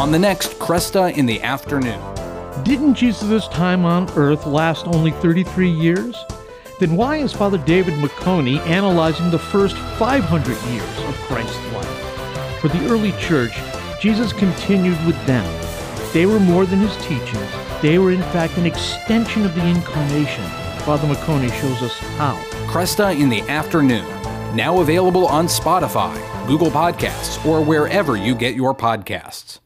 on the next Kresta in the Afternoon. Didn't Jesus' time on earth last only 33 years? Then why is Father David Meconi analyzing the first 500 years of Christ's life? For the early church, Jesus continued with them. They were more than his teachings. They were in fact an extension of the incarnation. Father Meconi shows us how. Kresta in the Afternoon, now available on Spotify, Google Podcasts, or wherever you get your podcasts.